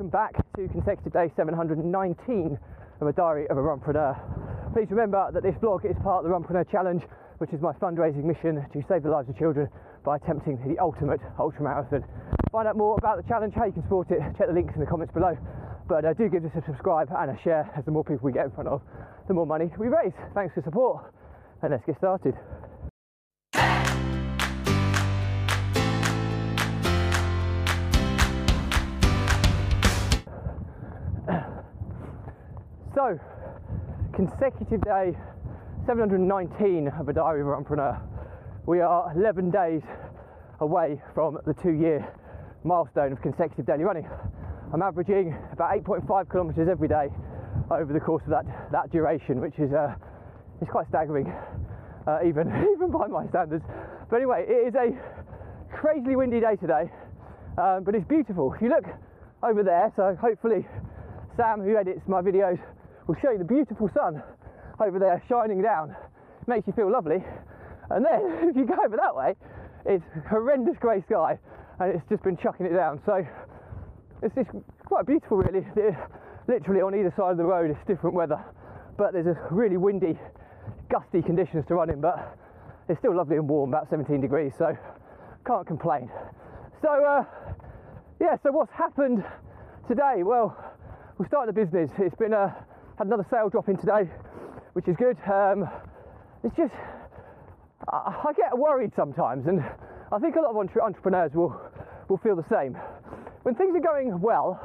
welcome back to consecutive day 719 of a diary of a runpreneur. Please remember that this vlog is part of the Runpreneur Challenge, which is my fundraising mission to save the lives of children by attempting the ultimate ultra marathon. Find out more about the challenge, how you can support it, check the links in the comments below. But uh, do give us a subscribe and a share, as the more people we get in front of, the more money we raise. Thanks for support, and let's get started. So, consecutive day 719 of a diary of a runpreneur. We are 11 days away from the two year milestone of consecutive daily running. I'm averaging about 8.5 kilometres every day over the course of that, that duration, which is uh, is quite staggering, uh, even even by my standards. But anyway, it is a crazily windy day today, um, but it's beautiful. If you look over there, so hopefully Sam, who edits my videos, will show you the beautiful sun over there shining down. Makes you feel lovely. And then if you go over that way, it's horrendous grey sky and it's just been chucking it down. So it's just quite beautiful really. Literally on either side of the road it's different weather. But there's a really windy, gusty conditions to run in, but it's still lovely and warm, about 17 degrees, so can't complain. So uh, yeah, so what's happened today? Well, we started the business. It's been a had another sale drop in today, which is good. Um, it's just I, I, get worried sometimes, and I think a lot of entre- entrepreneurs will will feel the same. When things are going well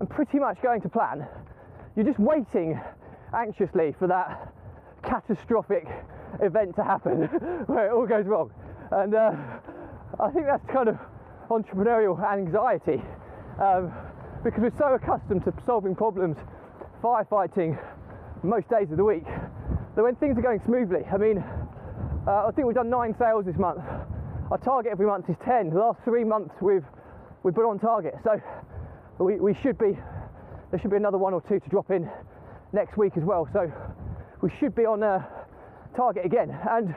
and pretty much going to plan, you're just waiting anxiously for that catastrophic event to happen where it all goes wrong. And uh, I think that's kind of entrepreneurial anxiety um, because we're so accustomed to solving problems firefighting most days of the week that when things are going smoothly, I mean, uh, I think we've done nine sales this month. Our target every month is 10. The last three months we've we've been on target, so we, we should be there should be another one or two to drop in next week as well. So we should be on uh, target again. And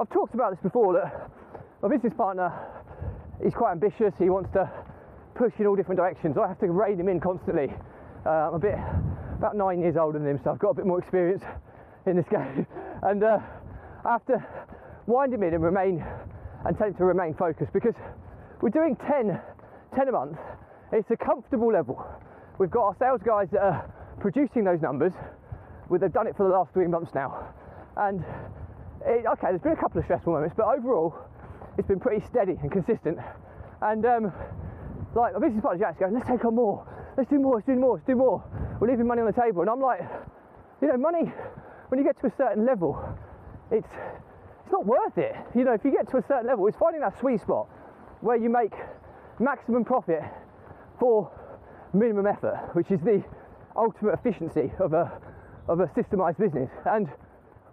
I've talked about this before that my business partner is quite ambitious. He wants to push in all different directions. I have to rein him in constantly. Uh, I'm a bit about nine years older than him, so I've got a bit more experience in this game. And uh, I have to wind him in and remain and tend to remain focused because we're doing 10, 10 a month. It's a comfortable level. We've got our sales guys that are producing those numbers. They've done it for the last three months now. And it, okay, there's been a couple of stressful moments, but overall, it's been pretty steady and consistent. And um, like my business partner Jack's going, let's take on more, let's do more, let's do more, let's do more we're leaving money on the table. And I'm like, you know, money, when you get to a certain level, it's, it's not worth it. You know, if you get to a certain level, it's finding that sweet spot where you make maximum profit for minimum effort, which is the ultimate efficiency of a, of a systemized business. And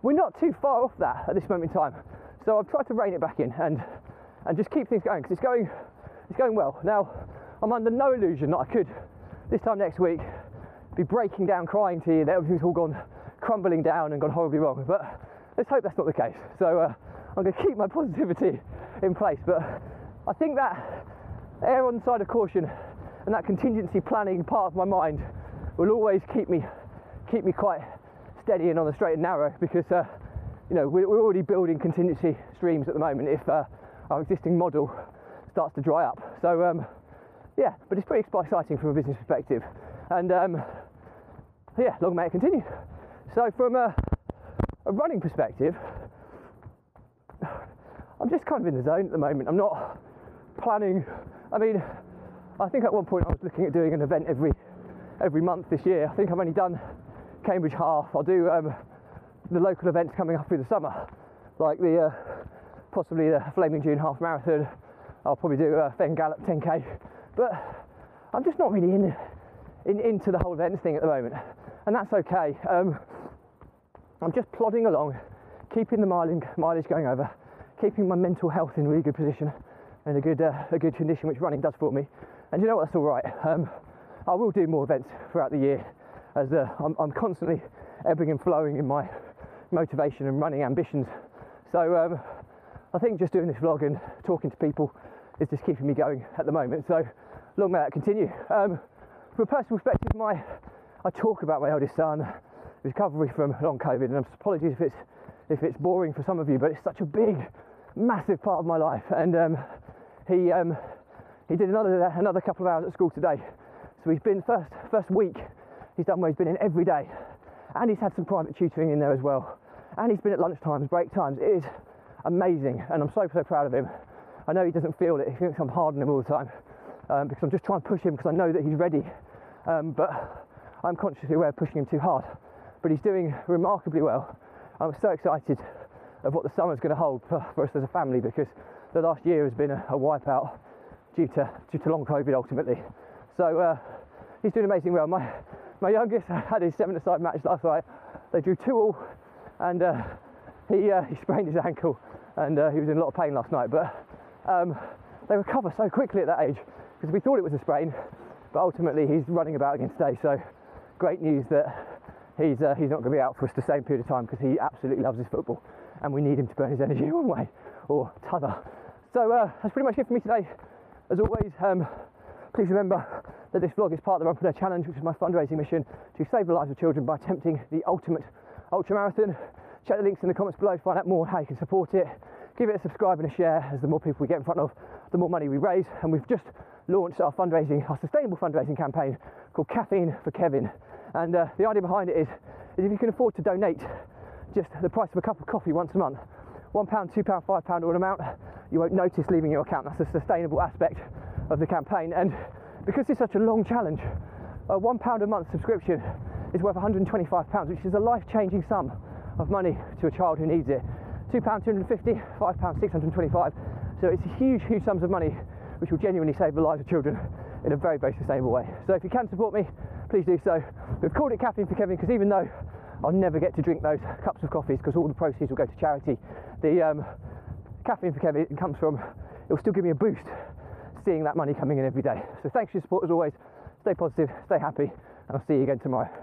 we're not too far off that at this moment in time. So I've tried to rein it back in and, and just keep things going because it's going, it's going well. Now, I'm under no illusion that I could, this time next week, be breaking down crying to you that everything's all gone crumbling down and gone horribly wrong. But let's hope that's not the case. So uh, I'm going to keep my positivity in place. But I think that err on the side of caution and that contingency planning part of my mind will always keep me keep me quite steady and on the straight and narrow because uh, you know we're, already building contingency streams at the moment if uh, our existing model starts to dry up. So um, yeah, but it's pretty exciting from a business perspective. And um, yeah, long may it continue. So from a, a running perspective, I'm just kind of in the zone at the moment. I'm not planning. I mean, I think at one point I was looking at doing an event every every month this year. I think I've only done Cambridge half. I'll do um, the local events coming up through the summer, like the uh, possibly the Flaming June half marathon. I'll probably do a Fen Gallop 10k, but I'm just not really in in, into the whole events thing at the moment, and that's okay. Um, I'm just plodding along, keeping the mileage, going over, keeping my mental health in really good position and a good uh, a good condition, which running does for me. And you know what? That's all right. Um, I will do more events throughout the year, as uh, I'm, I'm, constantly ebbing and flowing in my motivation and running ambitions. So um, I think just doing this vlog and talking to people is just keeping me going at the moment. So long may that continue. Um, from a personal perspective, my I talk about my eldest son, recovery from long COVID, and apologies if it's if it's boring for some of you, but it's such a big, massive part of my life. And um, he um, he did another another couple of hours at school today, so he's been first first week. He's done where he's been in every day, and he's had some private tutoring in there as well, and he's been at lunch times, break times. It is amazing, and I'm so so proud of him. I know he doesn't feel it. He thinks I'm hard on him all the time um, because I'm just trying to push him because I know that he's ready. Um, but I'm consciously aware of pushing him too hard. But he's doing remarkably well. I'm so excited of what the summer's going to hold for, for, us as a family because the last year has been a, a wipeout due to due to long COVID ultimately. So uh, he's doing amazing well. My my youngest had his seven-a-side match last night. They drew two all, and uh, he uh, he sprained his ankle, and uh, he was in a lot of pain last night. But um, they recover so quickly at that age because we thought it was a sprain, but ultimately he's running about again today. So great news that he's uh, he's not going to be out for us the same period of time because he absolutely loves his football, and we need him to burn his energy one way or t'other. So uh, that's pretty much it for me today. As always, um, please remember that this vlog is part of the Runpreneur Challenge, which is my fundraising mission to save the lives of children by attempting the ultimate ultra marathon. Check the links in the comments below to find out more how you can support it. Give it a subscribe and a share, as the more people we get in front of, the more money we raise. And we've just launched our fundraising, our sustainable fundraising campaign called Caffeine for Kevin. And uh, the idea behind it is, is if you can afford to donate just the price of a cup of coffee once a month, one pound, two pound, five pound, or an amount, you won't notice leaving your account. That's a sustainable aspect of the campaign. And because it's such a long challenge, a one pound a month subscription is worth 125 pounds, which is a life-changing sum of money to a child who needs it. Two pound 250, five pound 625. So it's huge, huge sums of money which will genuinely save the lives of children in a very, very sustainable way. So if you can support me, please do so. We've called it Caffeine for Kevin because even though I'll never get to drink those cups of coffees because all the proceeds will go to charity, the um, Caffeine for Kevin comes from, it will still give me a boost seeing that money coming in every day. So thanks for your support as always. Stay positive, stay happy, and I'll see you again tomorrow.